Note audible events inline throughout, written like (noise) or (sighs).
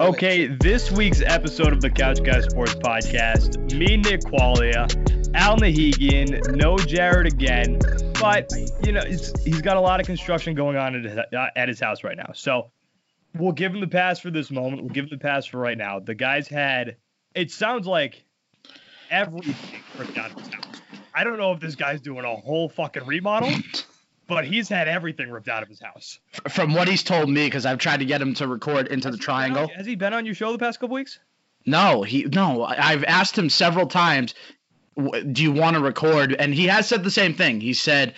Okay, this week's episode of the Couch Guy Sports Podcast, me, Nick Qualia, Al Nahigian, no Jared again, but you know he's got a lot of construction going on at his, at his house right now. So we'll give him the pass for this moment. We'll give him the pass for right now. The guy's had it sounds like everything ripped out house. I don't know if this guy's doing a whole fucking remodel, (laughs) but he's had everything ripped out of his house. From what he's told me, because I've tried to get him to record into Has the triangle. on- has he been on your show the past couple weeks? No, he no. I've asked him several times, "Do you want to record?" And he has said the same thing. He said,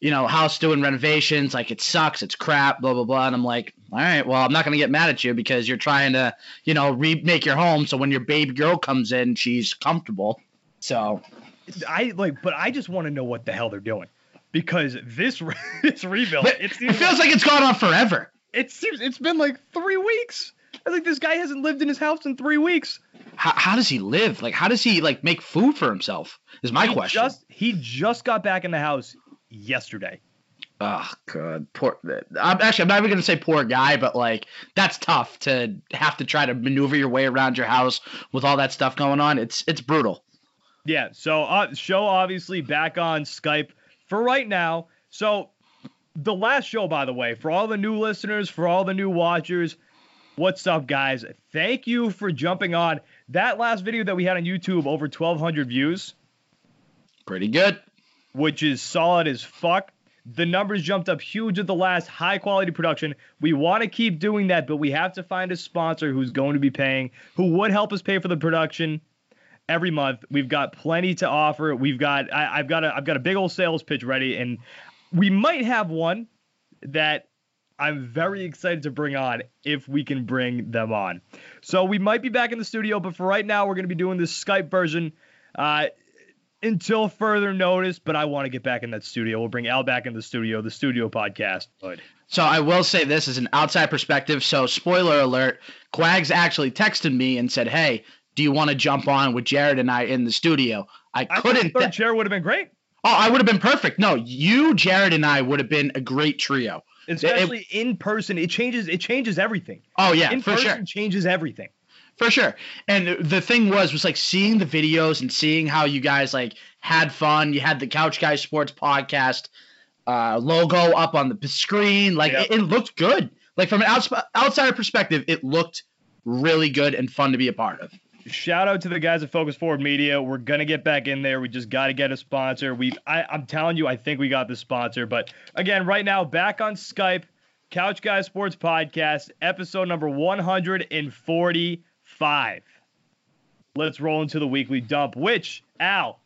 "You know, house doing renovations, like it sucks, it's crap, blah blah blah." And I'm like, "All right, well, I'm not gonna get mad at you because you're trying to, you know, remake your home so when your baby girl comes in, she's comfortable." So I like, but I just want to know what the hell they're doing because this re- (laughs) this rebuild but it it feels like it's gone on forever. it seems it's been like three weeks. I think this guy hasn't lived in his house in three weeks. How, how does he live? Like, how does he like make food for himself? Is my he question. Just he just got back in the house yesterday. Oh god, poor. I'm actually I'm not even gonna say poor guy, but like that's tough to have to try to maneuver your way around your house with all that stuff going on. It's it's brutal. Yeah. So uh, show obviously back on Skype for right now. So the last show, by the way, for all the new listeners, for all the new watchers, what's up, guys? Thank you for jumping on. That last video that we had on YouTube, over 1,200 views. Pretty good. which is solid as fuck. The numbers jumped up huge at the last high quality production. We want to keep doing that, but we have to find a sponsor who's going to be paying, who would help us pay for the production every month. We've got plenty to offer. We've got I, I've got a I've got a big old sales pitch ready, and we might have one that I'm very excited to bring on if we can bring them on. So we might be back in the studio, but for right now, we're going to be doing this Skype version. Uh, until further notice, but I want to get back in that studio. We'll bring Al back in the studio, the studio podcast. Good. So I will say this is an outside perspective. So spoiler alert, Quags actually texted me and said, "Hey, do you want to jump on with Jared and I in the studio?" I I couldn't. third chair would have been great, oh, I would have been perfect. No, you, Jared, and I would have been a great trio. especially in person. It changes. It changes everything. Oh yeah, in for person sure. changes everything. For sure. And the thing was was like seeing the videos and seeing how you guys like had fun. You had the Couch Guys Sports podcast uh, logo up on the screen. Like Yep. it, it looked good. Like from an outs- outsider perspective, it looked really good and fun to be a part of. Shout out to the guys at Focus Forward Media. We're gonna get back in there. We just got to get a sponsor. We, I, I'm telling you, I think we got the sponsor. But again, right now, back on Skype, Couch Guys Sports Podcast, episode number 145. Let's roll into the weekly dump, which Al,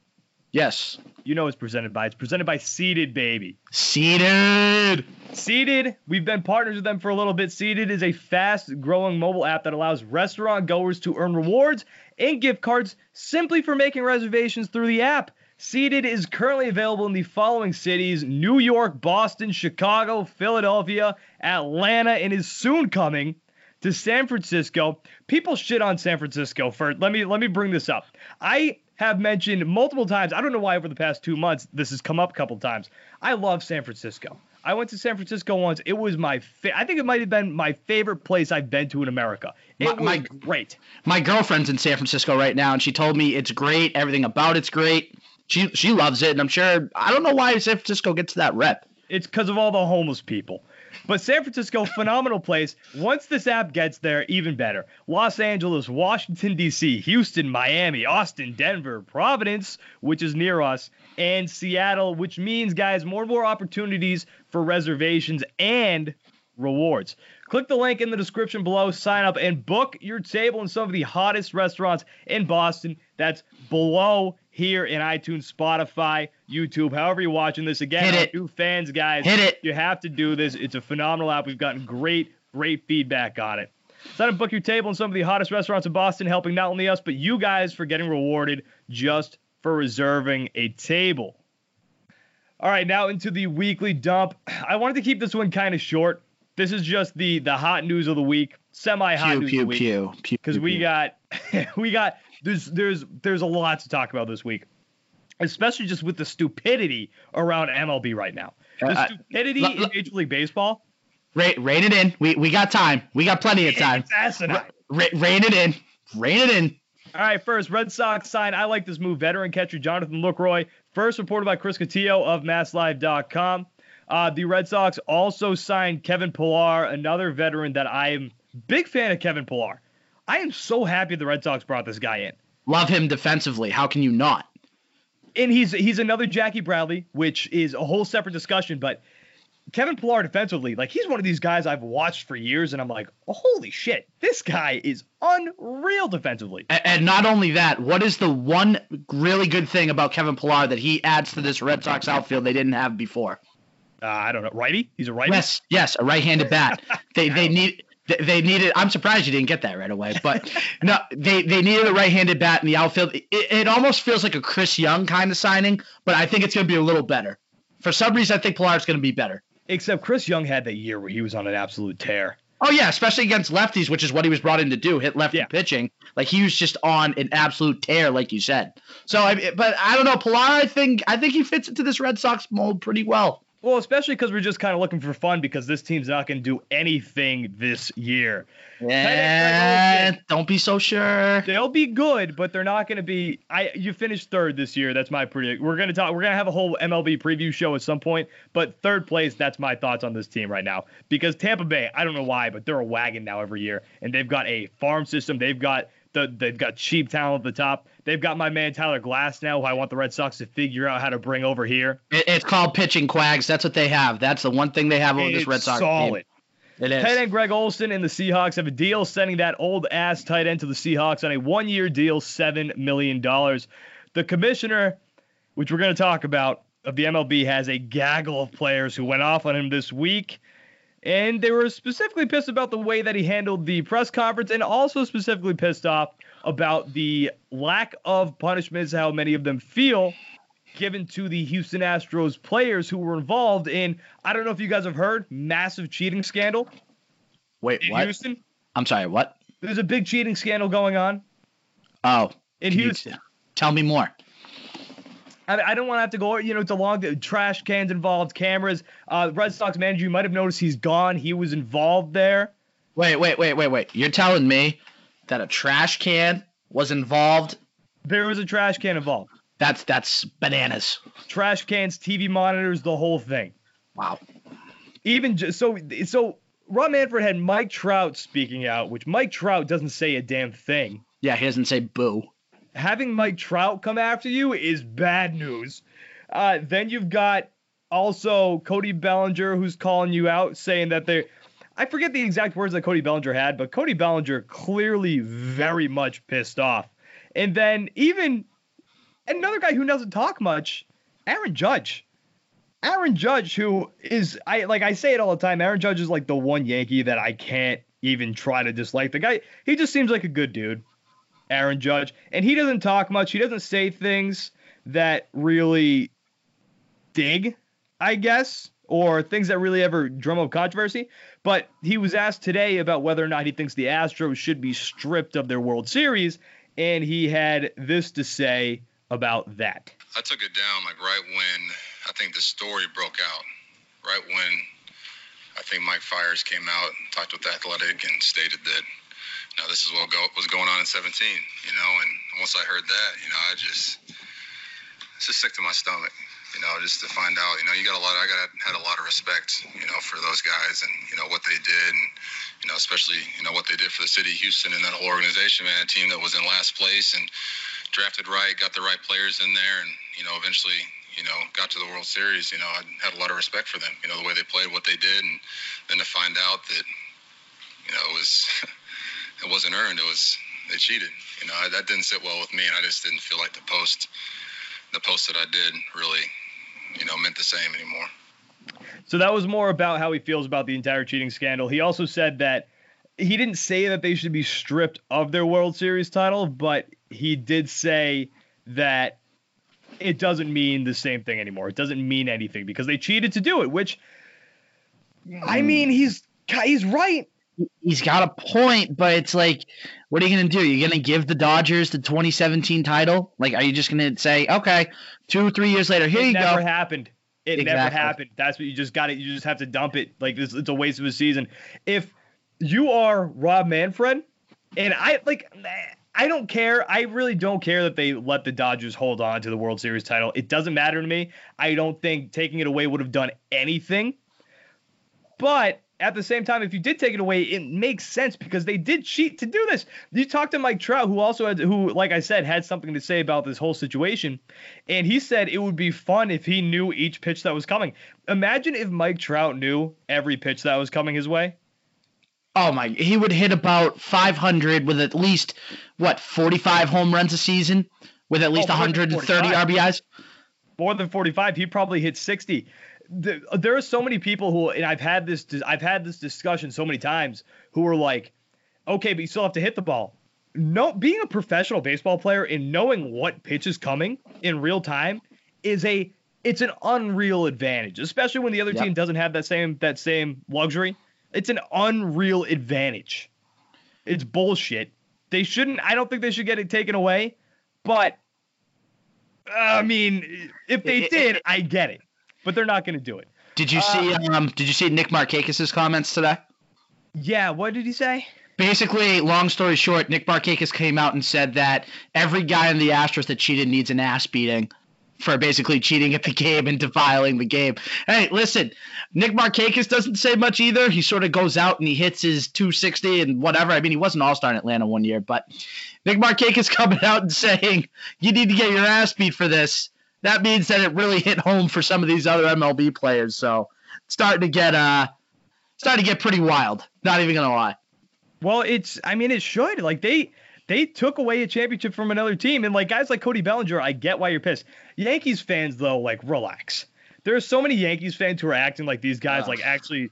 Yes. you know, it's presented by. It's presented by Seated Baby. Seated. Seated, we've been partners with them for a little bit. Seated is a fast growing mobile app that allows restaurant goers to earn rewards and gift cards simply for making reservations through the app. Seated is currently available in the following cities New York, Boston, Chicago, Philadelphia, Atlanta, and is soon coming to San Francisco. People shit on San Francisco for let me let me bring this up. I have mentioned multiple times, I don't know why over the past two months this has come up a couple times. I love San Francisco. I went to San Francisco once. It was my fa- I think it might have been my favorite place I've been to in America. It My- was my- great. My girlfriend's in San Francisco right now, and she told me it's great. Everything about it's great. She she loves it, and I'm sure. I don't know why San Francisco gets that rep. It's because of all the homeless people. But San Francisco, (laughs) phenomenal place. Once this app gets there, even better. Los Angeles, Washington, D.C., Houston, Miami, Austin, Denver, Providence, which is near us, and Seattle, which means, guys, more and more opportunities for reservations and rewards. Click the link in the description below, sign up, and book your table in some of the hottest restaurants in Boston. That's below here in iTunes, Spotify, YouTube, however you're watching this. Again, Hit it. new fans, guys. Hit it. You have to do this. It's a phenomenal app. We've gotten great, great feedback on it. Sign up, book your table in some of the hottest restaurants in Boston, helping not only us, but you guys for getting rewarded just for reserving a table. All right, now into the weekly dump. (sighs) I wanted to keep this one kind of short. This is just the the hot news of the week, semi hot news pew of the week pew. pew because we pew. got (laughs) we got there's there's there's a lot to talk about this week, especially just with the stupidity around MLB right now. The Uh, stupidity l- in Major League Baseball. Rate, rate it in. We we got time. We got plenty of time. It's asinine. Ra- rein it in. Rein it in. All right, first, Red Sox sign. I like this move. Veteran catcher Jonathan Lucroy, first reported by Chris Cotillo of MassLive.com. Uh, the Red Sox also signed Kevin Pillar, another veteran that I am big fan of. Kevin Pillar. I am so happy the Red Sox brought this guy in. Love him defensively. How can you not? And he's he's another Jackie Bradley, which is a whole separate discussion. But Kevin Pillar defensively, like he's one of these guys I've watched for years, and I'm like, oh, holy shit, this guy is unreal defensively. And, and not only that, what is the one really good thing about Kevin Pillar that he adds to this Red Sox outfield they didn't have before? Uh, I don't know, righty? He's a righty. Yes, yes, a right-handed bat. (laughs) they they need they- needed. I'm surprised you didn't get that right away, but (laughs) no, they they needed a right-handed bat in the outfield. It, it almost feels like a Chris Young kind of signing, but I think it's going to be a little better. For some reason, I think Pillar's going to be better. Except Chris Young had that year where he was on an absolute tear. Oh yeah, especially against lefties, which is what he was brought in to do, hit lefty Yeah. pitching. Like he was just on an absolute tear, like you said. So I, but I don't know, Pillar. I think I think he fits into this Red Sox mold pretty well. Well, especially because we're just kind of looking for fun because this team's not going to do anything this year. Yeah, eh, don't be so sure. They'll be good, but they're not going to be. I you finished third this year. That's my predict. We're going to talk. We're going to have a whole MLB preview show at some point. But third place, that's my thoughts on this team right now. Because Tampa Bay, I don't know why, but they're a wagon now every year, and they've got a farm system. They've got the they've got cheap talent at the top. They've got my man Tyler Glasnow, who I want the Red Sox to figure out how to bring over here. It, it's called pitching quags. That's what they have. That's the one thing they have over this Red Sox solid. team. It is. Tight end Greg Olsen and the Seahawks have a deal sending that old ass tight end to the Seahawks on a one year deal, $7 million. The commissioner, which we're going to talk about, of the MLB has a gaggle of players who went off on him this week. And they were specifically pissed about the way that he handled the press conference and also specifically pissed off about the lack of punishments, how many of them feel given to the Houston Astros players who were involved in, I don't know if you guys have heard, massive cheating scandal Wait, what? Houston. I'm sorry, what? There's a big cheating scandal going on Oh, in Houston. tell me more. I, I don't want to have to go. You know, it's a long trash cans involved, cameras. Uh, Red Sox manager, you might have noticed he's gone. He was involved there. Wait, wait, wait, wait, wait. You're telling me that a trash can was involved? There was a trash can involved. That's that's bananas. Trash cans, TV monitors, the whole thing. Wow. Even just so so. Rob Manfred had Mike Trout speaking out, which Mike Trout doesn't say a damn thing. Yeah, he doesn't say boo. having Mike Trout come after you is bad news. Uh, then you've got also Cody Bellinger who's calling you out, saying that they I forget the exact words that Cody Bellinger had, but Cody Bellinger clearly very much pissed off. And then even another guy who doesn't talk much, Aaron Judge. Aaron Judge, who is I like I say it all the time. Aaron Judge is like the one Yankee that I can't even try to dislike. The guy, he just seems like a good dude. Aaron Judge, and he doesn't talk much. He doesn't say things that really dig, I guess, or things that really ever drum up controversy. But he was asked today about whether or not he thinks the Astros should be stripped of their World Series, and he had this to say about that. I took it down like right when I think the story broke out. Right when I think Mike Fiers came out, and talked with the Athletic, and stated that, now this is what go, was going on in 17. You know, and once I heard that, you know, I just it's just sick to my stomach. You know, just to find out, you know, you got a lot. I got had a lot of respect, you know, for those guys and you know what they did, and you know, especially you know what they did for the city of Houston and that whole organization, man. A team that was in last place and drafted right, got the right players in there, and you know, eventually, you know, got to the World Series. You know, I had a lot of respect for them. You know, the way they played, what they did, and then to find out that, you know, it was it wasn't earned. It was they cheated. You know, that didn't sit well with me, and I just didn't feel like the post, the post that I did, really, you know, meant the same anymore. So that was more about how he feels about the entire cheating scandal. He also said that he didn't say that they should be stripped of their World Series title, but he did say that it doesn't mean the same thing anymore. It doesn't mean anything because they cheated to do it, which I mm. mean, he's he's right. He's got a point, but it's like, what are you gonna do? You're gonna give the Dodgers the 2017 title? Like, are you just gonna say, okay, two, three years later, here you go. it you never go? happened. It never happened. That's what you just got it. You just have to dump it. Like this, it's a waste of a season. If you are Rob Manfred, And I like I don't care. I really don't care that they let the Dodgers hold on to the World Series title. It doesn't matter to me. I don't think taking it away would have done anything. But at the same time, if you did take it away, it makes sense because they did cheat to do this. You talked to Mike Trout, who also had, who, like I said, had something to say about this whole situation, and he said it would be fun if he knew each pitch that was coming. Imagine if Mike Trout knew every pitch that was coming his way. Oh my! He would hit about 500 with at least what 45 home runs a season, with at least oh, 130 RBIs. More than 45. He probably hit 60 the, there are so many people who, and I've had this, I've had this discussion so many times, who are like, okay, but you still have to hit the ball. No, being a professional baseball player and knowing what pitch is coming in real time is a, it's an unreal advantage, especially when the other yep. team doesn't have that same that same luxury. It's an unreal advantage. It's bullshit. They shouldn't. I don't think they should get it taken away. But I mean, if they did, I get it but they're not going to do it. Did you see? Uh, um, did you see Nick Markakis's comments today? Yeah. What did he say? Basically, long story short, Nick Markakis came out and said that every guy in the Astros that cheated needs an ass beating for basically cheating at the game and defiling the game. Hey, listen, Nick Markakis doesn't say much either. He sort of goes out and he hits his 260 and whatever. I mean, he was an All Star in Atlanta one year, but Nick Markakis (laughs) coming out and saying you need to get your ass beat for this that means that it really hit home for some of these other MLB players. So it's starting to get uh starting to get pretty wild. Not even gonna lie. Well, it's I mean it should. Like they they took away a championship from another team, and like guys like Cody Bellinger, I get why you're pissed. Yankees fans though, like relax. There are so many Yankees fans who are acting like these guys like actually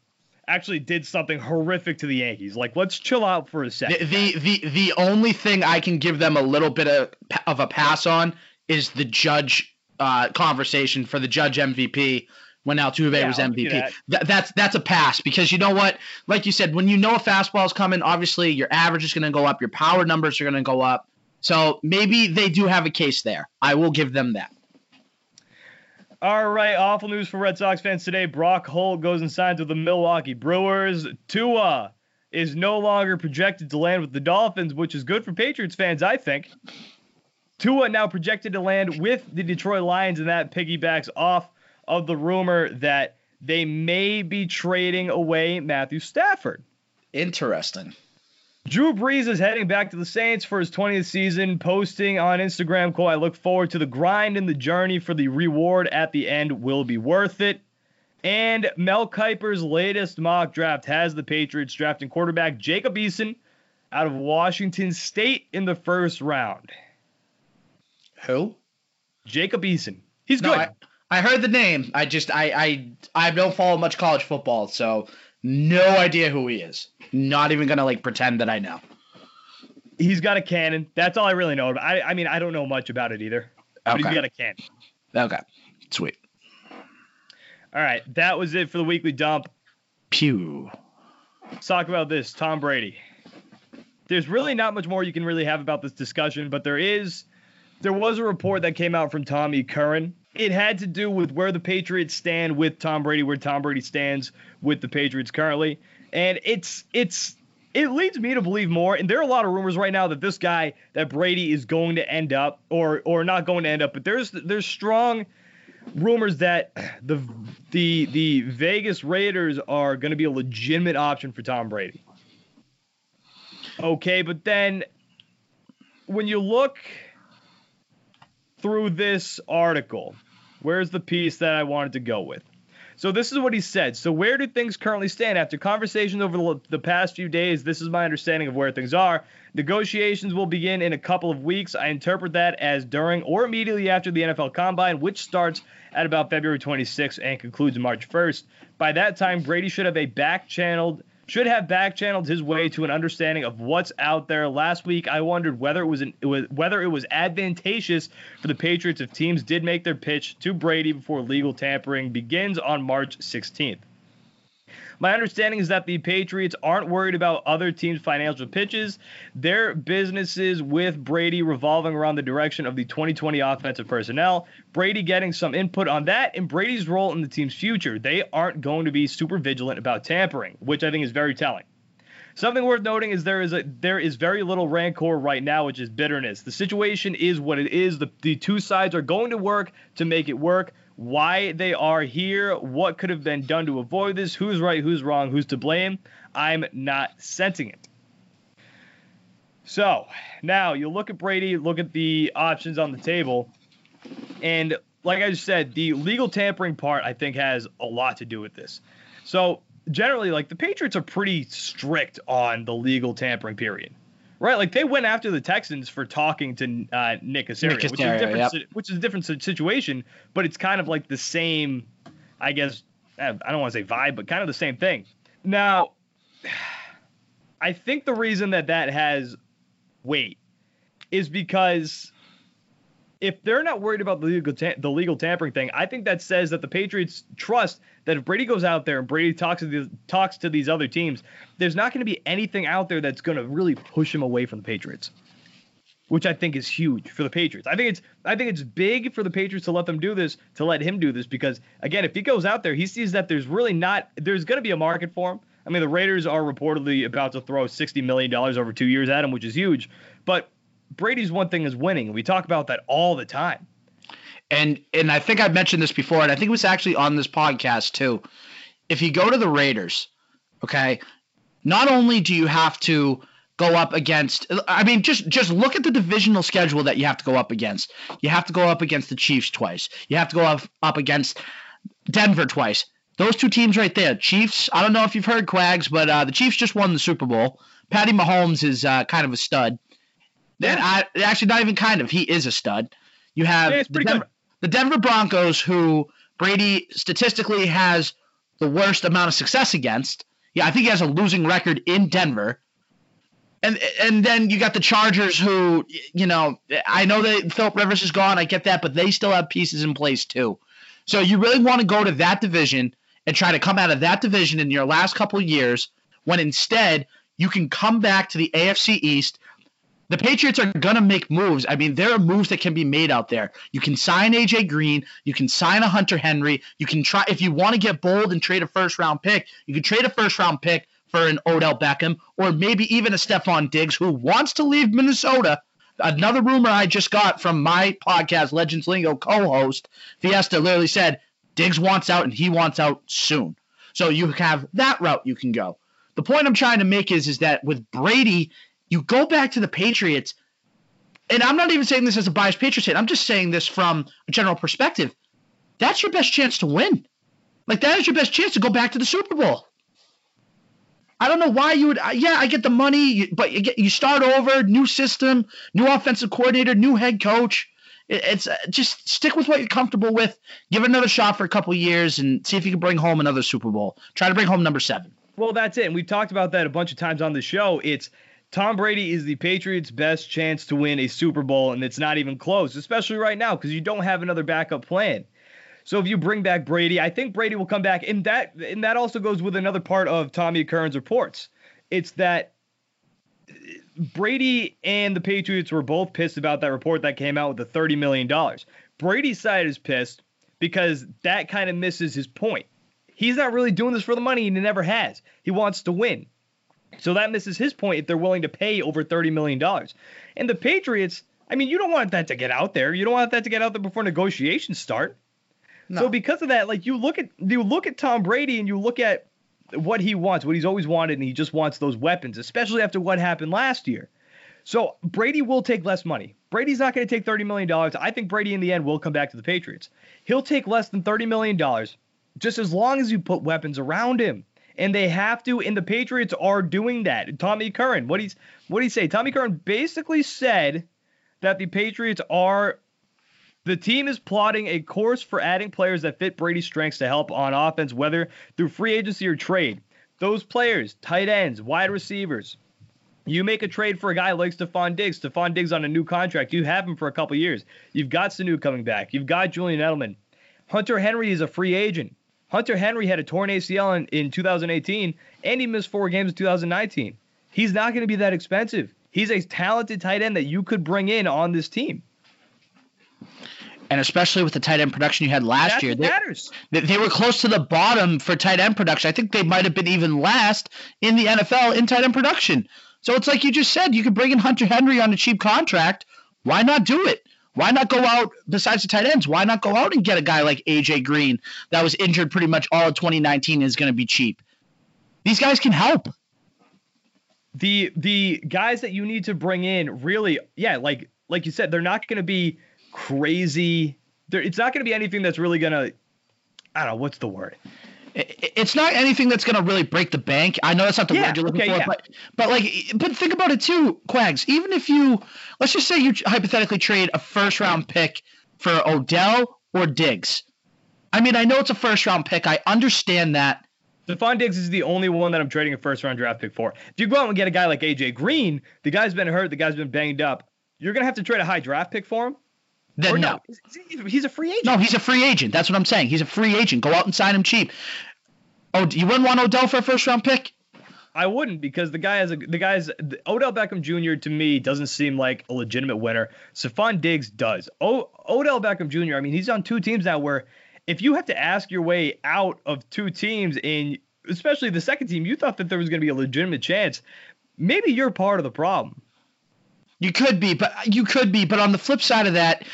actually did something horrific to the Yankees. Like, let's chill out for a second. The the the, the only thing I can give them a little bit of, of a pass on is the judge uh, conversation for the Judge MVP when Altuve yeah, was MVP. That. Th- that's that's a pass because you know what? Like you said, when you know a fastball is coming, obviously your average is going to go up, your power numbers are going to go up. So maybe they do have a case there. I will give them that. All right, awful news for Red Sox fans today. Brock Holt goes and signs with the Milwaukee Brewers. Tua is no longer projected to land with the Dolphins, which is good for Patriots fans, I think. Tua now projected to land with the Detroit Lions, and that piggybacks off of the rumor that they may be trading away Matthew Stafford. Interesting. Drew Brees is heading back to the Saints for his 20th season, posting on Instagram, quote, I look forward to the grind and the journey for the reward at the end will be worth it. And Mel Kiper's latest mock draft has the Patriots drafting quarterback Jacob Eason out of Washington State in the first round. Who? Jacob Eason. He's no, good. I, I, heard the name. I just I I I don't follow much college football, so no idea who he is. Not even gonna like pretend that I know. He's got a cannon. That's all I really know. I I mean I don't know much about it either. But okay. he's got a cannon. Okay. Sweet. All right, that was it for the weekly dump. Pew. Let's talk about this. Tom Brady. There's really not much more you can really have about this discussion, but there is there was a report that came out from Tommy Curran. It had to do with where the Patriots stand with Tom Brady, where Tom Brady stands with the Patriots currently, and it's it's it leads me to believe more. And there are a lot of rumors right now that this guy, that Brady, is going to end up, or or not going to end up, but there's there's strong rumors that the the the Vegas Raiders are going to be a legitimate option for Tom Brady. Okay, but then when you look through this article. Where's the piece that I wanted to go with? So this is what he said. So where do things currently stand after conversations over the past few days? This is my understanding of where things are. Negotiations will begin in a couple of weeks. I interpret that as during or immediately after the NFL Combine, which starts at about February 26th and concludes March 1st. By that time, Brady should have a back-channeled should have back channeled his way to an understanding of what's out there. Last week, I wondered whether it was, an, it was whether it was advantageous for the Patriots if teams did make their pitch to Brady before legal tampering begins on March 16th. My understanding is that the Patriots aren't worried about other teams' financial pitches. Their businesses with Brady revolving around the direction of the 2020 offensive personnel. Brady getting some input on that and Brady's role in the team's future. They aren't going to be super vigilant about tampering, which I think is very telling. Something worth noting is there is a there is very little rancor right now, which is bitterness. The situation is what it is. The the two sides are going to work to make it work. Why they are here, what could have been done to avoid this, who's right, who's wrong, who's to blame, I'm not sensing it. So now you look at Brady, look at the options on the table, and like I just said, the legal tampering part I think has a lot to do with this. So generally, like the Patriots are pretty strict on the legal tampering period. Right, like they went after the Texans for talking to uh, Nick Caserio, Nick which, is a different, yep. which is a different situation, but it's kind of like the same, I guess. eh, I don't want to say vibe, but kind of the same thing. Now, (sighs) I think the reason that that has weight is because if they're not worried about the legal ta- the legal tampering thing, I think that says that the Patriots trust that if Brady goes out there and Brady talks to these, talks to these other teams, there's not going to be anything out there that's going to really push him away from the Patriots. Which I think is huge for the Patriots. I think it's I think it's big for the Patriots to let them do this, to let him do this, because again, if he goes out there, he sees that there's really not there's going to be a market for him. I mean, the Raiders are reportedly about to throw $60 million over two years at him, which is huge. But Brady's one thing is winning, we talk about that all the time. And and I think I've mentioned this before, and I think it was actually on this podcast too. If you go to the Raiders, okay, not only do you have to go up against, I mean, just just look at the divisional schedule that you have to go up against. You have to go up against the Chiefs twice. You have to go up up against Denver twice. Those two teams right there, Chiefs. I don't know if you've heard Quags, but uh, the Chiefs just won the Super Bowl. Patty Mahomes is uh, kind of a stud. And I, actually, not even kind of. He is a stud. You have Yeah, it's the, pretty Den- good. The Denver Broncos, who Brady statistically has the worst amount of success against. Yeah, I think he has a losing record in Denver. And and then you got the Chargers, who you know I know that Philip Rivers is gone. I get that, but they still have pieces in place too. So you really want to go to that division and try to come out of that division in your last couple years, when instead you can come back to the AFC East. The Patriots are gonna make moves. I mean, there are moves that can be made out there. You can sign AJ Green. You can sign a Hunter Henry. You can try if you want to get bold and trade a first round pick. You can trade a first round pick for an Odell Beckham or maybe even a Stefon Diggs who wants to leave Minnesota. Another rumor I just got from my podcast, Legends Lingo co-host Fiesta, literally said Diggs wants out and he wants out soon. So you have that route you can go. The point I'm trying to make is is that with Brady, you go back to the Patriots, and I'm not even saying this as a biased Patriots fan. I'm just saying this from a general perspective. That's your best chance to win. Like that is your best chance to go back to the Super Bowl. I don't know why you would. Yeah, I get the money, but you get you start over, new system, new offensive coordinator, new head coach. It- It's uh, just stick with what you're comfortable with. Give it another shot for a couple years and see if you can bring home another Super Bowl. Try to bring home number seven. Well, that's it. And we've talked about that a bunch of times on the show. It's Tom Brady is the Patriots' best chance to win a Super Bowl, and it's not even close, especially right now because you don't have another backup plan. So if you bring back Brady, I think Brady will come back, and that and that also goes with another part of Tommy Curran's reports. It's that Brady and the Patriots were both pissed about that report that came out with the thirty million dollars. Brady's side is pissed because that kind of misses his point. He's not really doing this for the money, and he never has. He wants to win. So that misses his point if they're willing to pay over $30 million. And the Patriots, I mean, you don't want that to get out there. You don't want that to get out there before negotiations start. So because of that, like you look at you look at Tom Brady and you look at what he wants, what he's always wanted, and he just wants those weapons, especially after what happened last year. So Brady will take less money. Brady's not going to take $30 million. I think Brady in the end will come back to the Patriots. He'll take less than $30 million just as long as you put weapons around him. And they have to, and the Patriots are doing that. Tommy Curran, what he's what he say? Tommy Curran basically said that the Patriots are the team is plotting a course for adding players that fit Brady's strengths to help on offense, whether through free agency or trade. Those players, tight ends, wide receivers. You make a trade for a guy like Stefon Diggs. Stefon Diggs on a new contract. You have him for a couple years. You've got Sanu coming back. You've got Julian Edelman. Hunter Henry is a free agent. Hunter Henry had a torn ACL in, in 2018, and he missed four games in 2019. He's not going to be that expensive. He's a talented tight end that you could bring in on this team. and especially with the tight end production you had last That's year, they, matters. they were close to the bottom for tight end production. I think they might have been even last in the NFL in tight end production. So it's like you just said, you could bring in Hunter Henry on a cheap contract. Why not do it? Why not go out besides the tight ends? Why not go out and get a guy like AJ Green that was injured pretty much all of 2019 is going to be cheap? These guys can help. the the guys that you need to bring in really yeah like like you said they're not going to be crazy they're, it's not going to be anything that's really going to i don't know what's the word It's not anything that's going to really break the bank. I know that's not the Yeah, word you're looking okay, for, yeah. but but like, but think about it too, Quags. Even if you, let's just say you hypothetically trade a first round pick for Odell or Diggs. I mean, I know it's a first round pick. I understand that. Stefon Diggs is the only one that I'm trading a first round draft pick for. If you go out and get a guy like AJ Green, the guy's been hurt, the guy's been banged up, you're gonna have to trade a high draft pick for him. Then Or no. Is- He's a free agent. No, he's a free agent. That's what I'm saying. He's a free agent. Go out and sign him cheap. Oh, you wouldn't want Odell for a first round pick? I wouldn't because the guy has a the guy's Odell Beckham Jr. to me doesn't seem like a legitimate winner. Stefon Diggs does. O, Odell Beckham Jr. I mean, he's on two teams now where if you have to ask your way out of two teams in especially the second team, you thought that there was going to be a legitimate chance. Maybe you're part of the problem. You could be, but uh, you could be. But on the flip side of that,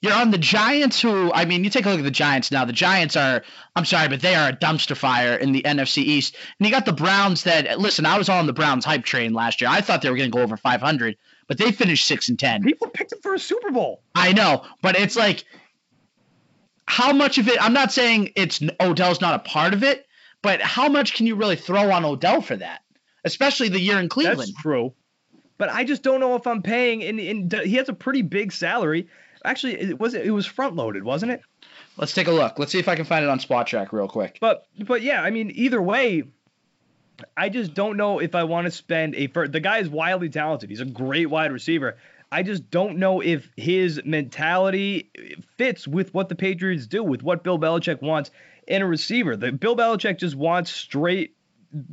you're on the Giants, who I mean, you take a look at the Giants now. The Giants are, I'm sorry, but they are a dumpster fire in the NFC East. And you got the Browns. That listen, I was on the Browns hype train last year. I thought they were going to go over 500, but they finished six and ten. People picked them for a Super Bowl. I know, but it's like, how much of it? I'm not saying it's Odell's not a part of it, but how much can you really throw on Odell for that? Especially the year in Cleveland. That's true. But I just don't know if I'm paying. And, and he has a pretty big salary. Actually, it was it was front loaded, wasn't it? Let's take a look. Let's see if I can find it on Spotrac real quick. But but yeah, I mean, either way, I just don't know if I want to spend a first. The guy is wildly talented. He's a great wide receiver. I just don't know if his mentality fits with what the Patriots do, with what Bill Belichick wants in a receiver. The Bill Belichick just wants straight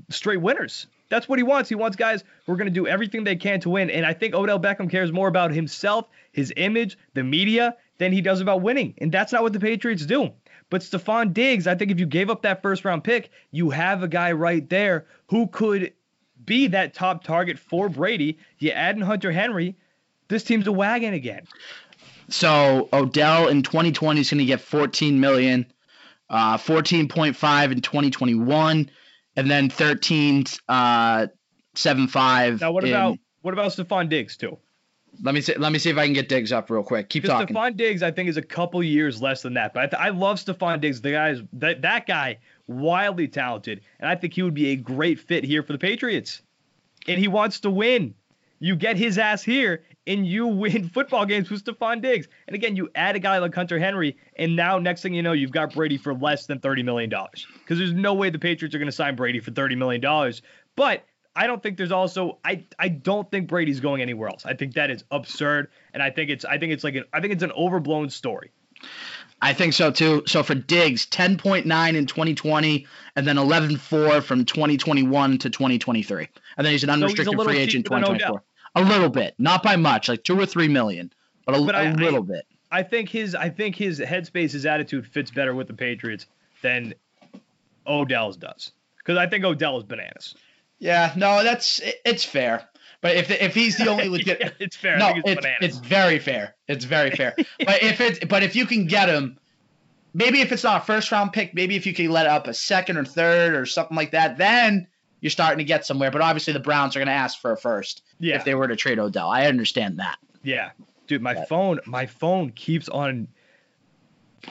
straight winners. That's what he wants. He wants guys who are going to do everything they can to win. And I think Odell Beckham cares more about himself, his image, the media, than he does about winning. And that's not what the Patriots do. But Stefon Diggs, I think if you gave up that first round pick, you have a guy right there who could be that top target for Brady. You add in Hunter Henry, this team's a wagon again. So Odell in 2020 is going to get 14 million, uh, 14.5 in 2021, and then 13 uh, 75. Now what in- about what about Stefon Diggs too? Let me see. Let me see if I can get Diggs up real quick. Keep talking. Stefon Diggs, I think, is a couple years less than that. But I, th- I love Stefon Diggs. The guy's that that guy wildly talented, and I think he would be a great fit here for the Patriots. And he wants to win. You get his ass here, and you win (laughs) football games with Stefon Diggs. And again, you add a guy like Hunter Henry, and now next thing you know, you've got Brady for less than thirty million dollars. Because there's no way the Patriots are going to sign Brady for thirty million dollars. But I don't think there's also I I don't think Brady's going anywhere else. I think that is absurd, and I think it's I think it's like an I think it's an overblown story. I think so too. So for Diggs, 10.9 in 2020, and then 11.4 from 2021 to 2023, and then he's an he's a unrestricted free agent cheaper than 2024. A little bit, not by much, like two or three million, but a, But a I- little bit. I think his I think his headspace, his attitude fits better with the Patriots than Odell's does. Because I think Odell is bananas. Yeah, no, that's it- it's fair. But if if he's the only (laughs) legit, Yeah, it's fair. no, it's, it's, it's very fair. It's very fair. (laughs) but if it's but if you can get him, maybe if it's not a first round pick, maybe if you can let up a second or third or something like that, then you're starting to get somewhere. But obviously the Browns are going to ask for a first yeah, if they were to trade Odell. I understand that. yeah, dude. My But- phone, my phone keeps on.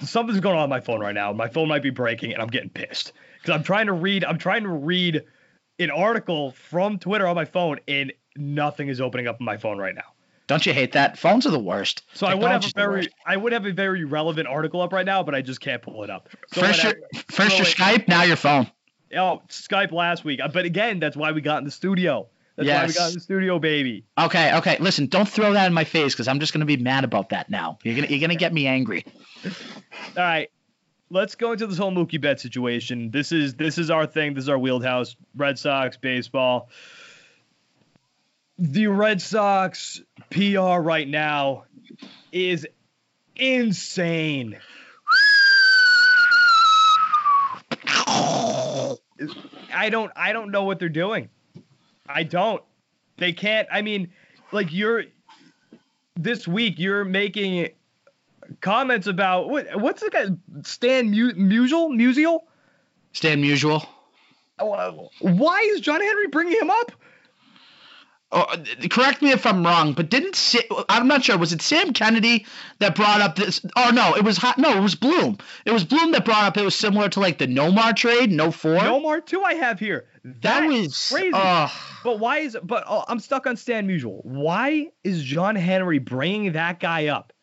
Something's going on with my phone right now. My phone might be breaking, and I'm getting pissed because I'm trying to read. I'm trying to read an article from Twitter on my phone, and nothing is opening up on my phone right now. Don't you hate that? Phones are the worst. So I would have a very. I would have a very relevant article up right now, but I just can't pull it up. So First your, first your Skype, now your phone. Oh, Skype last week. But again, that's why we got in the studio. That's why we Yes. got in the studio, baby. Okay, okay. Listen, don't throw that in my face because I'm just gonna be mad about that now. You're gonna you're gonna get me angry. (laughs) All right. Let's go into this whole Mookie Betts situation. This is this is our thing. This is our wheelhouse. Red Sox baseball. The Red Sox PR right now is insane. I don't I don't know what they're doing. I don't. They can't. I mean, like you're this week you're making comments about what what's the guy Stan Mu- Musial Musial? Stan Musial. Why is John Henry bringing him up? Oh, correct me if I'm wrong, but didn't Sa- I'm not sure. Was it Sam Kennedy that brought up this? Oh no, it was hot. No, it was Bloom. It was Bloom that brought up. It was similar to like the Nomar trade, no four. Nomar two, I have here. that That's was crazy. Uh, But why is but oh, I'm stuck on Stan Musial. Why is John Henry bringing that guy up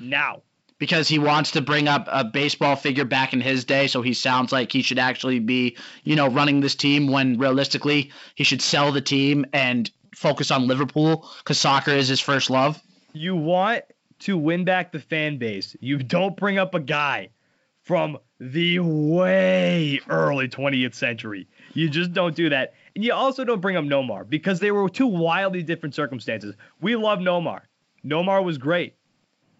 now? because he wants to bring up a baseball figure back in his day, so he sounds like he should actually be, you know, running this team. When realistically, he should sell the team and focus on Liverpool because soccer is his first love. You want to win back the fan base. You don't bring up a guy from the way early 20th century. You just don't do that. And you also don't bring up Nomar because they were two wildly different circumstances. We love Nomar. Nomar was great,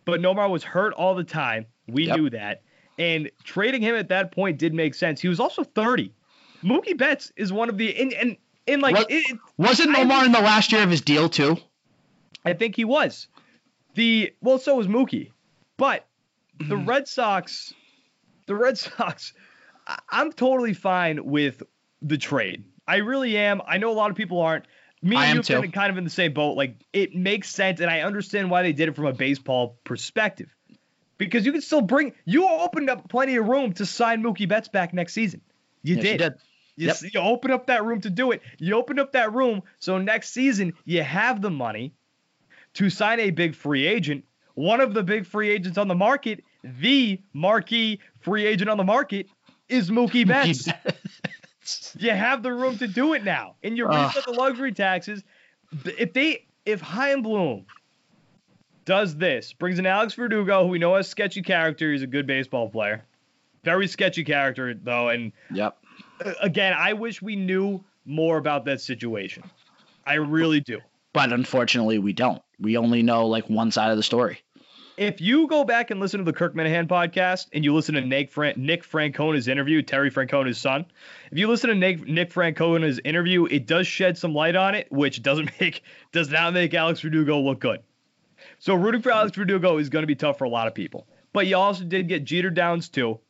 but Nomar was hurt all the time. We Yep. knew that. And trading him at that point did make sense. He was also 30. Mookie Betts is one of the and and, and like What- it, Wasn't I Nomar in the last year of his deal too? I think he was. The well, so was Mookie, but the Mm-hmm. Red Sox, the Red (laughs) Sox, I- I'm totally fine with the trade. I really am. I know a lot of people aren't. Me I and am you been kind of in the same boat. Like it makes sense, and I understand why they did it from a baseball perspective, because you can still bring. You opened up plenty of room to sign Mookie Betts back next season. You Yes, did. did. You, Yep. you open up that room to do it. You open up that room so next season you have the money to sign a big free agent. One of the big free agents on the market, the marquee free agent on the market, is Mookie Betts. you have the room to do it now, and you reset ah. the luxury taxes. If they, if Bloom does this, brings in Alex Verdugo, who we know has sketchy character, he's a good baseball player, very sketchy character though, and Yep. Again, I wish we knew more about that situation. I really do. But unfortunately, we don't. We only know like one side of the story. If you go back and listen to the Kirk Minihane podcast and you listen to Nick, Fran- Nick Francona's interview, Terry Francona's son, if you listen to Nick, Nick Francona's interview, it does shed some light on it, which doesn't (laughs) make does not make Alex Verdugo look good. So rooting for Alex Verdugo is going to be tough for a lot of people. But you also did get Jeter Downs too.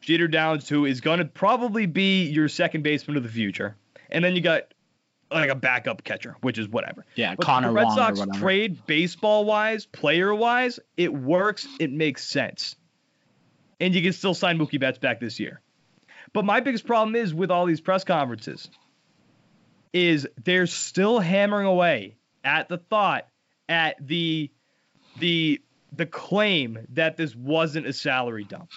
Jeter Downs who is going to probably be your second baseman of the future, and then you got like a backup catcher, which is whatever. Yeah, But Connor the Red Wong Sox trade baseball wise, player wise, it works. It makes sense. And you can still sign Mookie Betts back this year. But my biggest problem is with all these press conferences is they're still hammering away at the thought, at the the the claim that this wasn't a salary dump.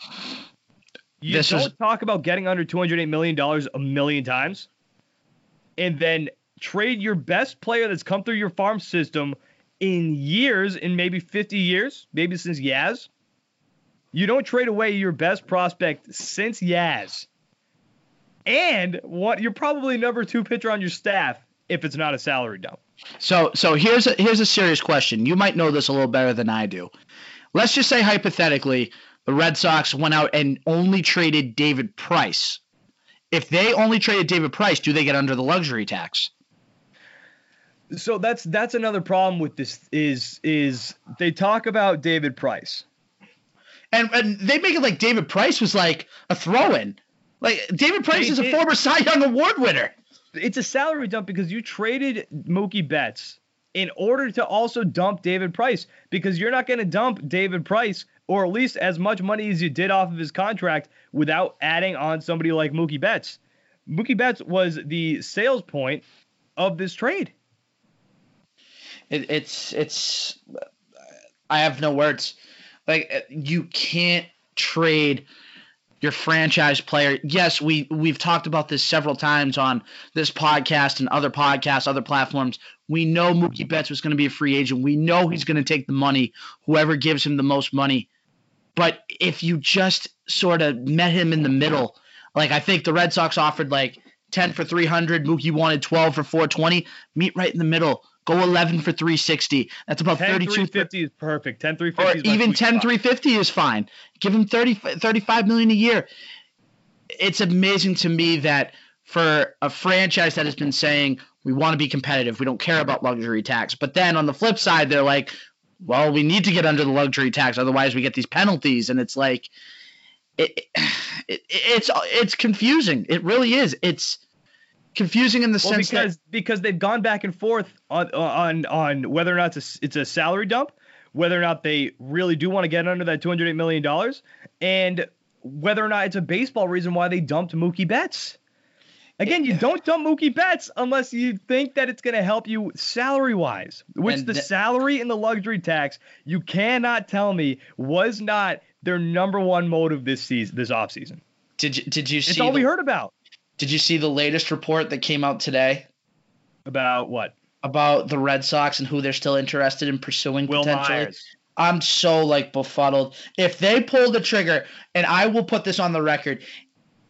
You This don't is- talk about getting under $208 million a million times and then trade your best player that's come through your farm system in years, in maybe 50 years, maybe since Yaz. You don't trade away your best prospect since Yaz. And what you're probably number two pitcher on your staff if it's not a salary dump. So so here's a here's a serious question. You might know this a little better than I do. Let's just say hypothetically the Red Sox went out and only traded David Price. If they only traded David Price, do they get under the luxury tax? So that's that's another problem with this is is they talk about David Price. And and they make it like David Price was like a throw-in. Like David Price is a did- former Cy Young Award winner. It's a salary dump because you traded Mookie Betts in order to also dump David Price because you're not going to dump David Price or at least as much money as you did off of his contract without adding on somebody like Mookie Betts. Mookie Betts was the sales point of this trade. It, it's it's I have no words. Like uh, you can't trade your franchise player. Yes, we we've talked about this several times on this podcast and other podcasts, other platforms. We know Mookie Betts was going to be a free agent. We know he's going to take the money, whoever gives him the most money. But if you just sort of met him in the middle, like I think the Red Sox offered like 10 for 300, Mookie wanted 12 for 420, meet right in the middle Go 11 for 360. That's about 10 32 350 is perfect. 10 or 350 is even sweet 10 spot. 350 is fine. Give him 30 35 million a year. It's amazing to me that for a franchise that has been saying we want to be competitive, we don't care about luxury tax. But then on the flip side, they're like, well, we need to get under the luxury tax, otherwise we get these penalties, and it's like, it, it it's it's confusing. It really is. It's confusing in the Well, sense because because they've gone back and forth on on on whether or not it's a, it's a salary dump, whether or not they really do want to get under that 208 million dollars, and whether or not it's a baseball reason why they dumped Mookie Betts. Again, you don't dump Mookie Betts unless you think that it's going to help you salary wise, which And the th- salary and the luxury tax, you cannot tell me was not their number one motive this season, this offseason. did you, did you see? It's all we heard about. did you see the latest report that came out today? About what? about the Red Sox and who they're still interested in pursuing Will potentially. Myers. I'm so like befuddled. If they pull the trigger, and I will put this on the record,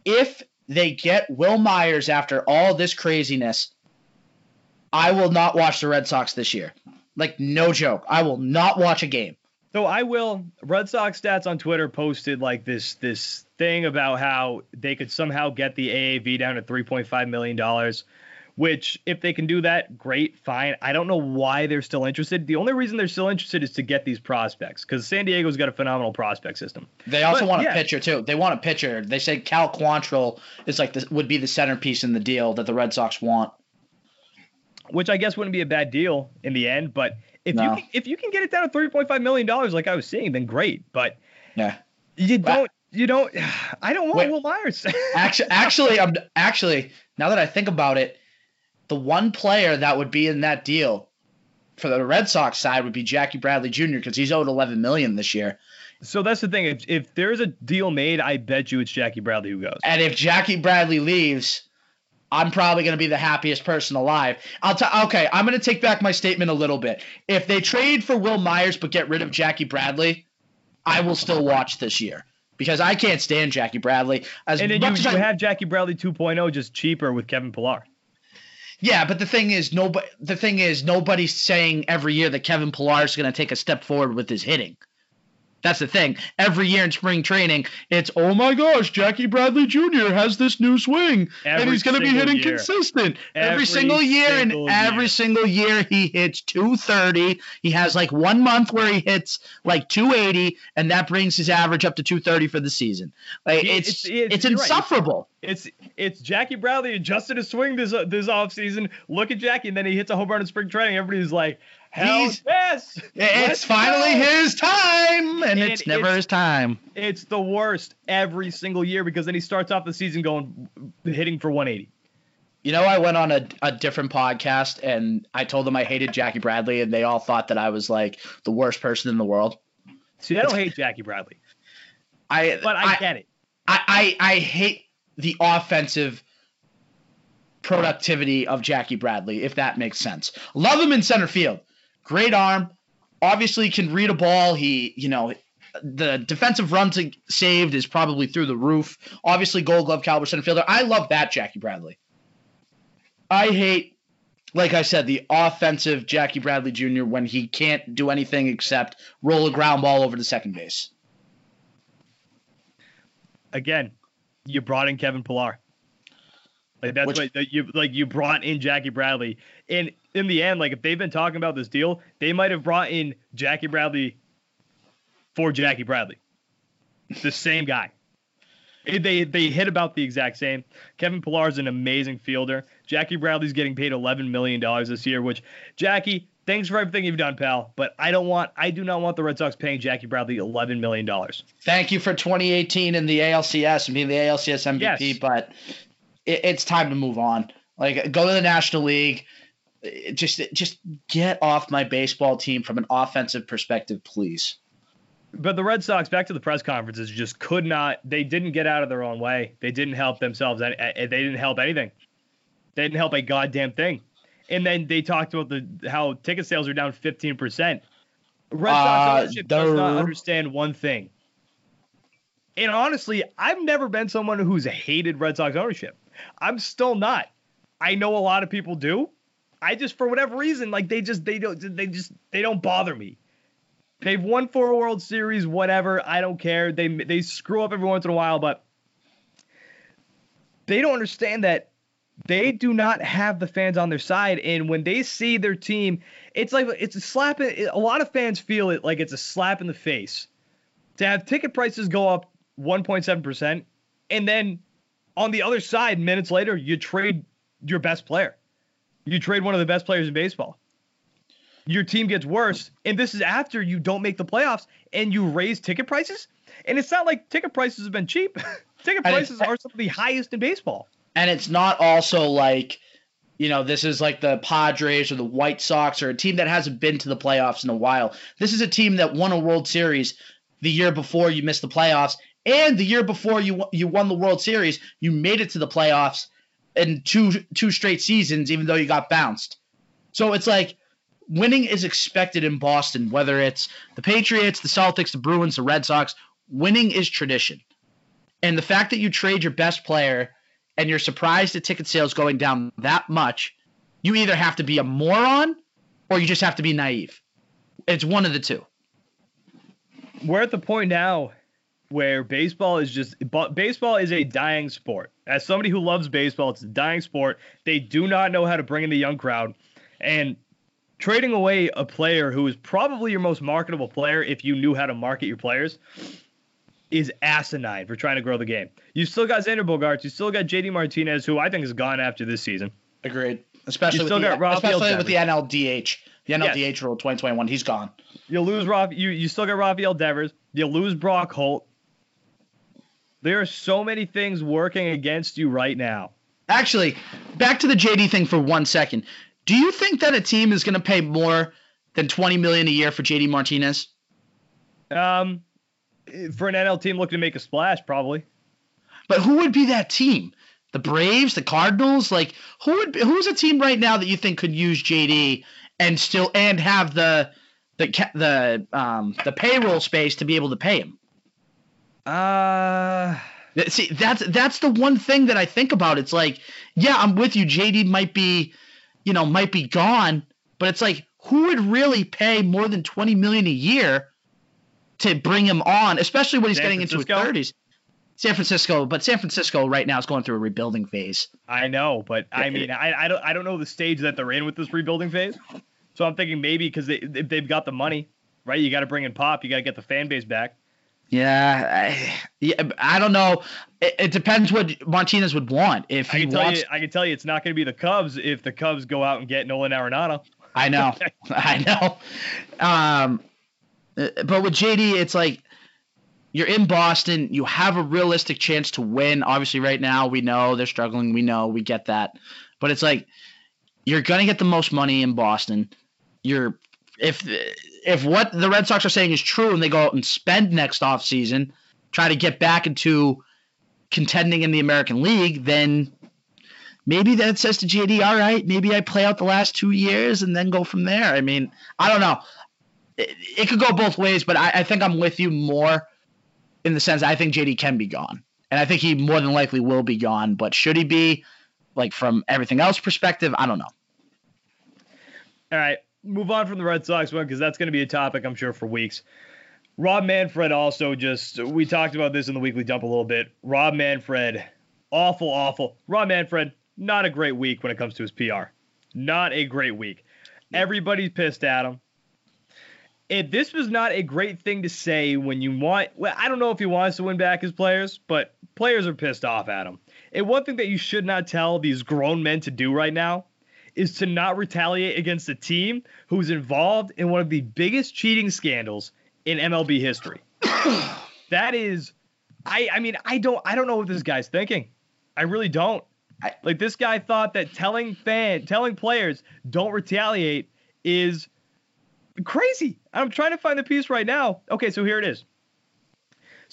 if they get Wil Myers after all this craziness, I will not watch the Red Sox this year. Like no joke, I will not watch a game. So I will. Red Sox stats on Twitter posted like this this thing about how they could somehow get the AAV down to 3.5 million dollars. Which, if they can do that, great, fine. I don't know why they're still interested. The only reason they're still interested is to get these prospects because San Diego's got a phenomenal prospect system. They also But, want a yeah. pitcher too. They want a pitcher. They say Cal Quantrill is like this would be the centerpiece in the deal that the Red Sox want. which I guess wouldn't be a bad deal in the end. But if No. you can, if you can get it down to 3.5 million dollars, like I was saying, then great. But Yeah. you don't. You don't. (sighs) I don't want Wait. Wil Myers. (laughs) actually, actually, I'm actually now that I think about it, the one player that would be in that deal for the Red Sox side would be Jackie Bradley Jr. because he's owed 11 million this year. so that's the thing. If, if there's a deal made, I bet you it's Jackie Bradley who goes. And if Jackie Bradley leaves, I'm probably going to be the happiest person alive. I'll tell. Okay, I'm going to take back my statement a little bit. If they trade for Wil Myers but get rid of Jackie Bradley, I will still watch this year because I can't stand Jackie Bradley. As And then much you, as you I- have Jackie Bradley 2.0 just cheaper with Kevin Pillar. Yeah, but the thing is, nobody. The thing is, nobody's saying every year that Kevin Pillar is going to take a step forward with his hitting. That's the thing. Every year in spring training, it's oh my gosh, Jackie Bradley Jr. has this new swing, and he's going to be hitting year. consistent every, Every single year, single and every single year he hits 230. He has like one month where he hits like 280, and that brings his average up to 230 for the season. Like it's it's- it's, it's- you're right. insufferable. It's it's Jackie Bradley adjusted his swing this uh, this offseason. Look at Jackie, and then he hits a home run in spring training. Everybody's like, hell He's- yes. It's let's finally go." his time, and, And it's never it's- his time. It's the worst every single year because then he starts off the season going hitting for 180. You know, I went on a, a different podcast and I told them I hated Jackie Bradley, and they all thought that I was like the worst person in the world. See, I don't hate Jackie Bradley, I but I, get it. I, I, I hate the offensive productivity of Jackie Bradley, if that makes sense. Love him in center field. Great arm. Obviously can read a ball. He, you know, the defensive runs saved is probably through the roof. Obviously gold glove caliber center fielder. I love that Jackie Bradley. I hate, like I said, the offensive Jackie Bradley Jr. when he can't do anything except roll a ground ball over to second base. Again, you brought in Kevin Pillar. Like that's Which- what you like. You brought in Jackie Bradley, and in the end, like if they've been talking about this deal, they might have brought in Jackie Bradley for Jackie Bradley, the same guy. They they hit about the exact same. Kevin Pillar is an amazing fielder. Jackie Bradley's getting paid eleven million dollars this year. Which Jackie, thanks for everything you've done, pal. But I don't want I do not want the Red Sox paying Jackie Bradley eleven million dollars. Thank you for 2018 in the ALCS and being the ALCS MVP, Yes. but it, it's time to move on. Like, go to the National League. Just, just get off my baseball team from an offensive perspective, please. But the Red Sox, back to the press conferences, just could not. They didn't get out of their own way. They didn't help themselves. and and They didn't help anything. They didn't help a goddamn thing. And then they talked about the how ticket sales are down 15 percent. Red Sox Uh, ownership does not understand one thing. And honestly, I've never been someone who's hated Red Sox ownership. I'm still not. I know a lot of people do. I just for whatever reason, like they just they don't they just they don't bother me. They've won four World Series, whatever. I don't care. They they screw up every once in a while, but they don't understand that they do not have the fans on their side. And when they see their team, it's like it's a slap. In, a lot of fans feel it like it's a slap in the face to have ticket prices go up 1.7 percent, and then on the other side, minutes later, you trade your best player. You trade one of the best players in baseball. Your team gets worse, and this is after you don't make the playoffs and you raise ticket prices. And it's not like ticket prices have been cheap. (laughs) ticket prices are some of the highest in baseball and it's not also like you know this is like the Padres or the White Sox or a team that hasn't been to the playoffs in a while. This is a team that won a World Series the year before you missed the playoffs, and the year before you you won the World Series, you made it to the playoffs in two two straight seasons, even though you got bounced. So it's like winning is expected in Boston, whether it's the Patriots, the Celtics, the Bruins, the Red Sox. Winning is tradition, and the fact that you trade your best player and you're surprised at ticket sales going down that much, you either have to be a moron or you just have to be naive. It's one of the two. We're at the point now where baseball is just baseball is a hmm. dying sport. As somebody who loves baseball, it's a dying sport. They do not know how to bring in the young crowd. And trading away a player who is probably your most marketable player if you knew how to market your players is asinine for trying to grow the game. You still got Xander Bogaerts. You still got JD Martinez, who I think is gone after this season. Agreed. Especially, with the, especially with the NLDH, the NLDH yes. rule 2021. He's gone. You lose Rafa, you you still got Rafael Devers. You lose Brock Holt. There are so many things working against you right now. Actually, back to the JD thing for one second. Do you think that a team is going to pay more than 20 million a year for JD Martinez? Um, for an NL team looking to make a splash, probably. But who would be that team? The Braves, the Cardinals, like who would be, who's a team right now that you think could use JD and still and have the the the um the payroll space to be able to pay him? Uh see that's that's the one thing that I think about. It's like, yeah, I'm with you. JD might be, you know, might be gone, but it's like who would really pay more than 20 million a year to bring him on, especially when he's San getting Francisco? into his 30s. San Francisco, but San Francisco right now is going through a rebuilding phase. I know, but I mean, I, I don't I don't know the stage that they're in with this rebuilding phase. So I'm thinking maybe because they they've got the money, right? You got to bring in Pop, you got to get the fan base back. Yeah, I, yeah, I don't know. It, it, depends what Martinez would want. If he I can tell wants, you, I can tell you, it's not going to be the Cubs if the Cubs go out and get Nolan Arenado. I know, (laughs) (laughs) I know. Um, uh, but with JD, it's like you're in Boston. You have a realistic chance to win. Obviously, right now we know they're struggling. We know we get that, but it's like you're gonna get the most money in Boston. You're if if what the Red Sox are saying is true, and they go out and spend next off season, try to get back into contending in the American League, then maybe that says to JD, all right, maybe I play out the last two years and then go from there. I mean, I don't know it, it could go both ways, but I, I think I'm with you more in the sense I think JD can be gone, and I think he more than likely will be gone. But should he be, like from everything else perspective, I don't know. All right, move on from the Red Sox one because that's going to be a topic I'm sure for weeks. Rob Manfred also just we talked about this in the weekly dump a little bit. Rob Manfred, awful, awful. Rob Manfred, not a great week when it comes to his PR. Not a great week. Everybody's pissed at him it, this was not a great thing to say when you want. Well, I don't know if he wants to win back his players, but players are pissed off at him. And one thing that you should not tell these grown men to do right now is to not retaliate against a team who's involved in one of the biggest cheating scandals in MLB history. (coughs) that is, I, I mean, I don't, I don't know what this guy's thinking. I really don't. Like this guy thought that telling fan, telling players don't retaliate is crazy. I'm trying to find the piece right now. Okay, so here it is.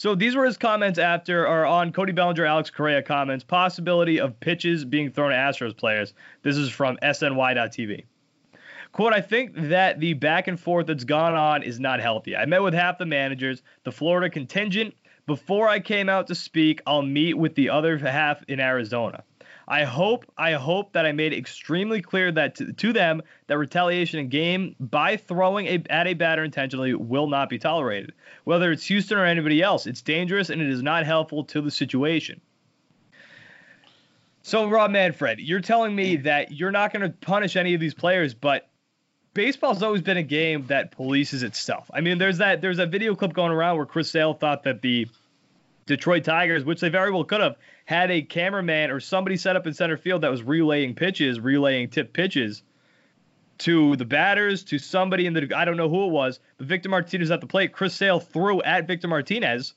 So these were his comments after or on Cody Bellinger, Alex Correa comments, possibility of pitches being thrown at Astros players. This is from SNY.TV. Quote, I think that the back and forth that's gone on is not healthy. I met with half the managers, the Florida contingent. Before I came out to speak, I'll meet with the other half in Arizona. I hope I hope that I made extremely clear that to, to them that retaliation in game by throwing a, at a batter intentionally will not be tolerated. Whether it's Houston or anybody else, it's dangerous and it is not helpful to the situation. So Rob Manfred, you're telling me mm. that you're not going to punish any of these players, but baseball's always been a game that polices itself. I mean, there's that there's that video clip going around where Chris Sale thought that the Detroit Tigers, which they very well could have, had a cameraman or somebody set up in center field that was relaying pitches, relaying tip pitches to the batters, to somebody in the I don't know who it was, but Victor Martinez at the plate. Chris Sale threw at Victor Martinez.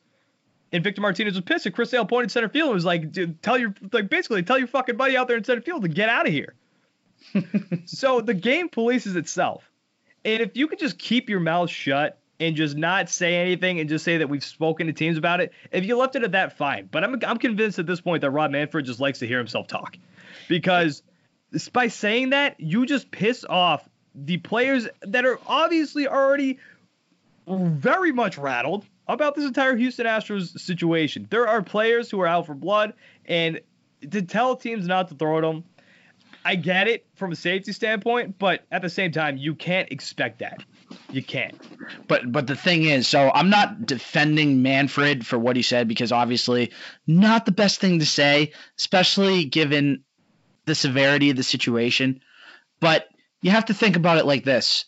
And Victor Martinez was pissed. And Chris Sale pointed center field and was like, "Tell your like basically tell your fucking buddy out there in center field to get out of here." (laughs) so the game polices itself. And if you could just keep your mouth shut and just not say anything and just say that we've spoken to teams about it, if you left it at that, fine. But I'm, I'm convinced at this point that Rob Manfred just likes to hear himself talk because by saying that, you just piss off the players that are obviously already very much rattled about this entire Houston Astros situation. There are players who are out for blood, and to tell teams not to throw at them I get it from a safety standpoint, but at the same time, you can't expect that. You can't. But but the thing is, so I'm not defending Manfred for what he said because obviously not the best thing to say, especially given the severity of the situation. But you have to think about it like this.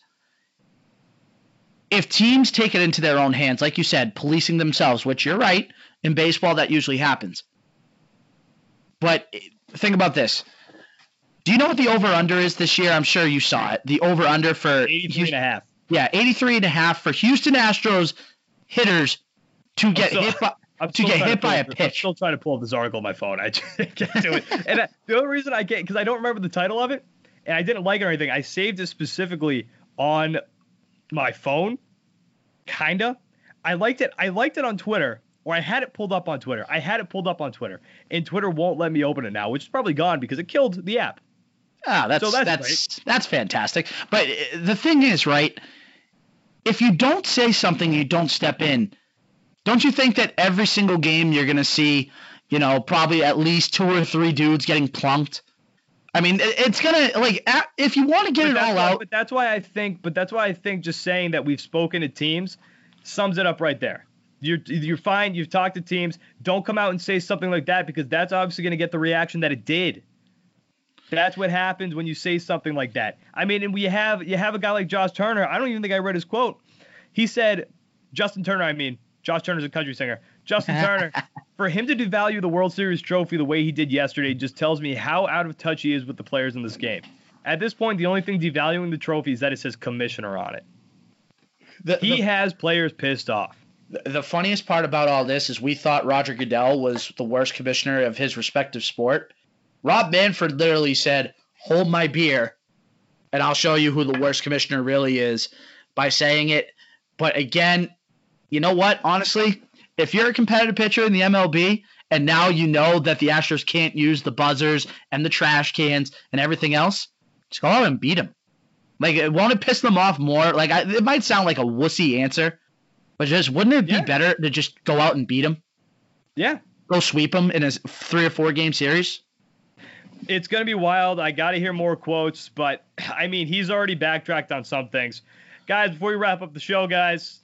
If teams take it into their own hands, like you said, policing themselves, which you're right, in baseball that usually happens. But think about this do you know what the over under is this year? I'm sure you saw it. The over under for 83 and a half. Yeah, 83 and a half for Houston Astros hitters to get still, hit by (laughs) I'm to get hit to by a pitch. I'm still trying to pull up this article on my phone. I (laughs) can't do it. and I, the only reason I can't because I don't remember the title of it and I didn't like it or anything. I saved it specifically on my phone. Kinda. I liked it. I liked it on Twitter or I had it pulled up on Twitter. I had it pulled up on Twitter, and Twitter won't let me open it now, which is probably gone because it killed the app. Ah, that's so that's that's, that's fantastic. But uh, the thing is, right? If you don't say something, you don't step in. Don't you think that every single game you're going to see, you know, probably at least two or three dudes getting plunked? I mean, it's gonna like if you want to get but it all why, out. But that's why I think. But that's why I think just saying that we've spoken to teams sums it up right there. You're you're fine. You've talked to teams. Don't come out and say something like that because that's obviously going to get the reaction that it did. That's what happens when you say something like that. I mean, and we have you have a guy like Josh Turner. I don't even think I read his quote. He said, Justin Turner, I mean, Josh Turner's a country singer. Justin (laughs) Turner, for him to devalue the World Series trophy the way he did yesterday just tells me how out of touch he is with the players in this game. At this point, the only thing devaluing the trophy is that it says commissioner on it. The, he the, has players pissed off. The funniest part about all this is we thought Roger Goodell was the worst commissioner of his respective sport. Rob Manfred literally said, "Hold my beer, and I'll show you who the worst commissioner really is." By saying it, but again, you know what? Honestly, if you're a competitive pitcher in the MLB and now you know that the Astros can't use the buzzers and the trash cans and everything else, just go out and beat them. Like, won't it piss them off more? Like, I, it might sound like a wussy answer, but just wouldn't it be yeah. better to just go out and beat them? Yeah. Go sweep them in a three or four game series? It's going to be wild. I got to hear more quotes, but I mean, he's already backtracked on some things. Guys, before we wrap up the show, guys,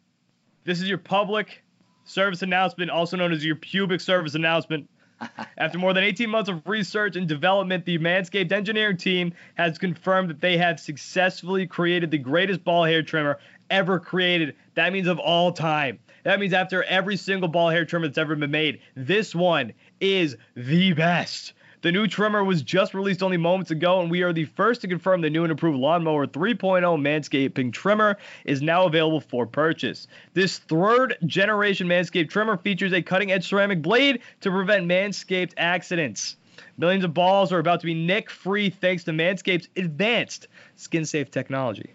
this is your public service announcement, also known as your pubic service announcement. (laughs) After more than 18 months of research and development, the Manscaped engineering team has confirmed that they have successfully created the greatest ball hair trimmer ever created. That means of all time. That means after every single ball hair trimmer that's ever been made, this one is the best. The new trimmer was just released only moments ago, and we are the first to confirm the new and improved Lawnmower 3.0 Manscaping trimmer is now available for purchase. This third generation Manscaped trimmer features a cutting edge ceramic blade to prevent Manscaped accidents. Millions of balls are about to be nick free thanks to Manscaped's advanced skin safe technology.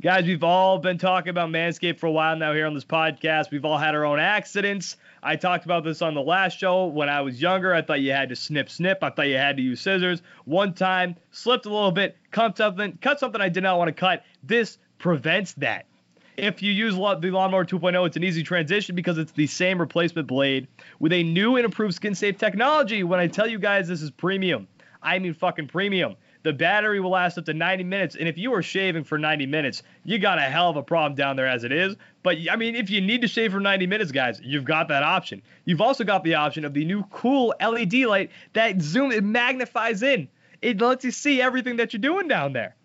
Guys, we've all been talking about Manscaped for a while now here on this podcast. We've all had our own accidents. I talked about this on the last show. When I was younger, I thought you had to snip, snip. I thought you had to use scissors. One time, slipped a little bit, cut something, cut something I did not want to cut. This prevents that. If you use the Lawnmower 2.0, it's an easy transition because it's the same replacement blade with a new and improved skin safe technology. When I tell you guys this is premium, I mean fucking premium. The battery will last up to 90 minutes, and if you are shaving for 90 minutes, you got a hell of a problem down there as it is. But I mean, if you need to shave for 90 minutes, guys, you've got that option. You've also got the option of the new cool LED light that zoom it magnifies in. It lets you see everything that you're doing down there.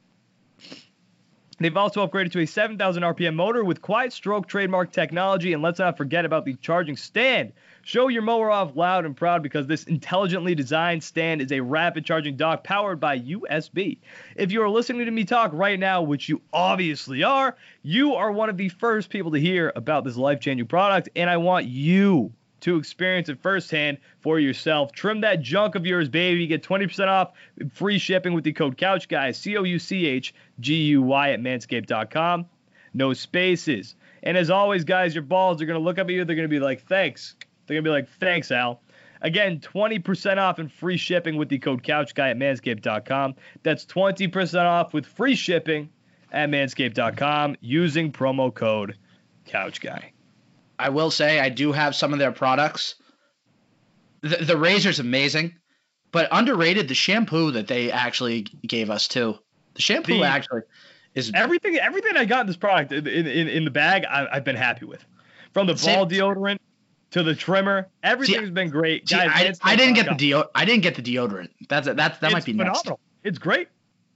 They've also upgraded to a 7,000 RPM motor with quiet stroke trademark technology, and let's not forget about the charging stand. Show your mower off loud and proud because this intelligently designed stand is a rapid charging dock powered by USB. If you are listening to me talk right now, which you obviously are, you are one of the first people to hear about this life changing product, and I want you to experience it firsthand for yourself. Trim that junk of yours, baby. You Get 20% off free shipping with the code Couch CouchGuy, C O U C H G U Y at manscaped.com. No spaces. And as always, guys, your balls are going to look up at you. They're going to be like, thanks. They're going to be like, thanks, Al. Again, 20% off and free shipping with the code CouchGuy at manscaped.com. That's 20% off with free shipping at manscaped.com using promo code CouchGuy. I will say I do have some of their products. The, the razor's amazing, but underrated the shampoo that they actually gave us too. The shampoo The- actually is Everything, everything I got in this product in, in, in the bag, I, I've been happy with. From the ball deodorant to the trimmer, everything's been great. See, Guys, I, Manscaped I didn't get the deo I didn't get the deodorant. That's that's that it's might be phenomenal. It's great.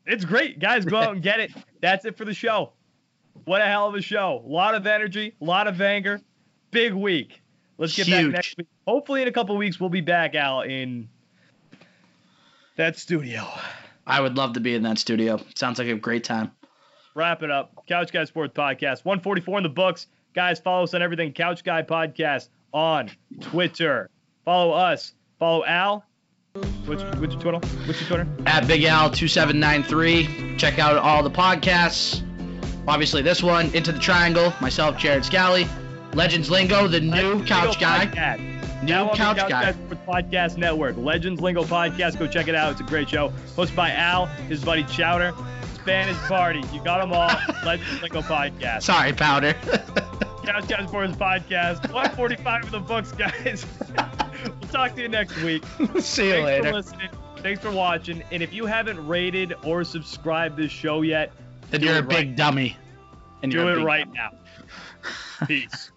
It's great. Guys, go out and get it. That's it for the show. What a hell of a show. A lot of energy, a lot of anger. Big week. Let's get back next week. Hopefully, in a couple weeks, we'll be back out in that studio. I would love to be in that studio. Sounds like a great time. Wrap it up. Couch Guy Sports Podcast. 144 in the books. Guys, follow us on everything. Couch Guy Podcast on Twitter. Follow us. Follow Al. What's, what's your Twitter? What's your Twitter? At Big Al two seven nine three. Check out all the podcasts. Obviously this one, Into the Triangle, myself, Jared Scally. Legends Lingo, the new Legends couch Lingo guy. Podcast. New Now couch Couch guy. Guy Podcast Network. Legends Lingo Podcast. Go check it out. It's a great show. Hosted by Al, his buddy Chowder. Spanish Party. You got them all. (laughs) Legends Lingo Podcast. Sorry, Powder. (laughs) Couch Guy Sports Podcast. 145 of the books, guys. (laughs) we'll talk to you next week. (laughs) See you Thanks for listening. Thanks for watching. And if you haven't rated or subscribed this show yet, Then you're it a big right. dummy. And do you're it right dummy. now. (laughs) Peace.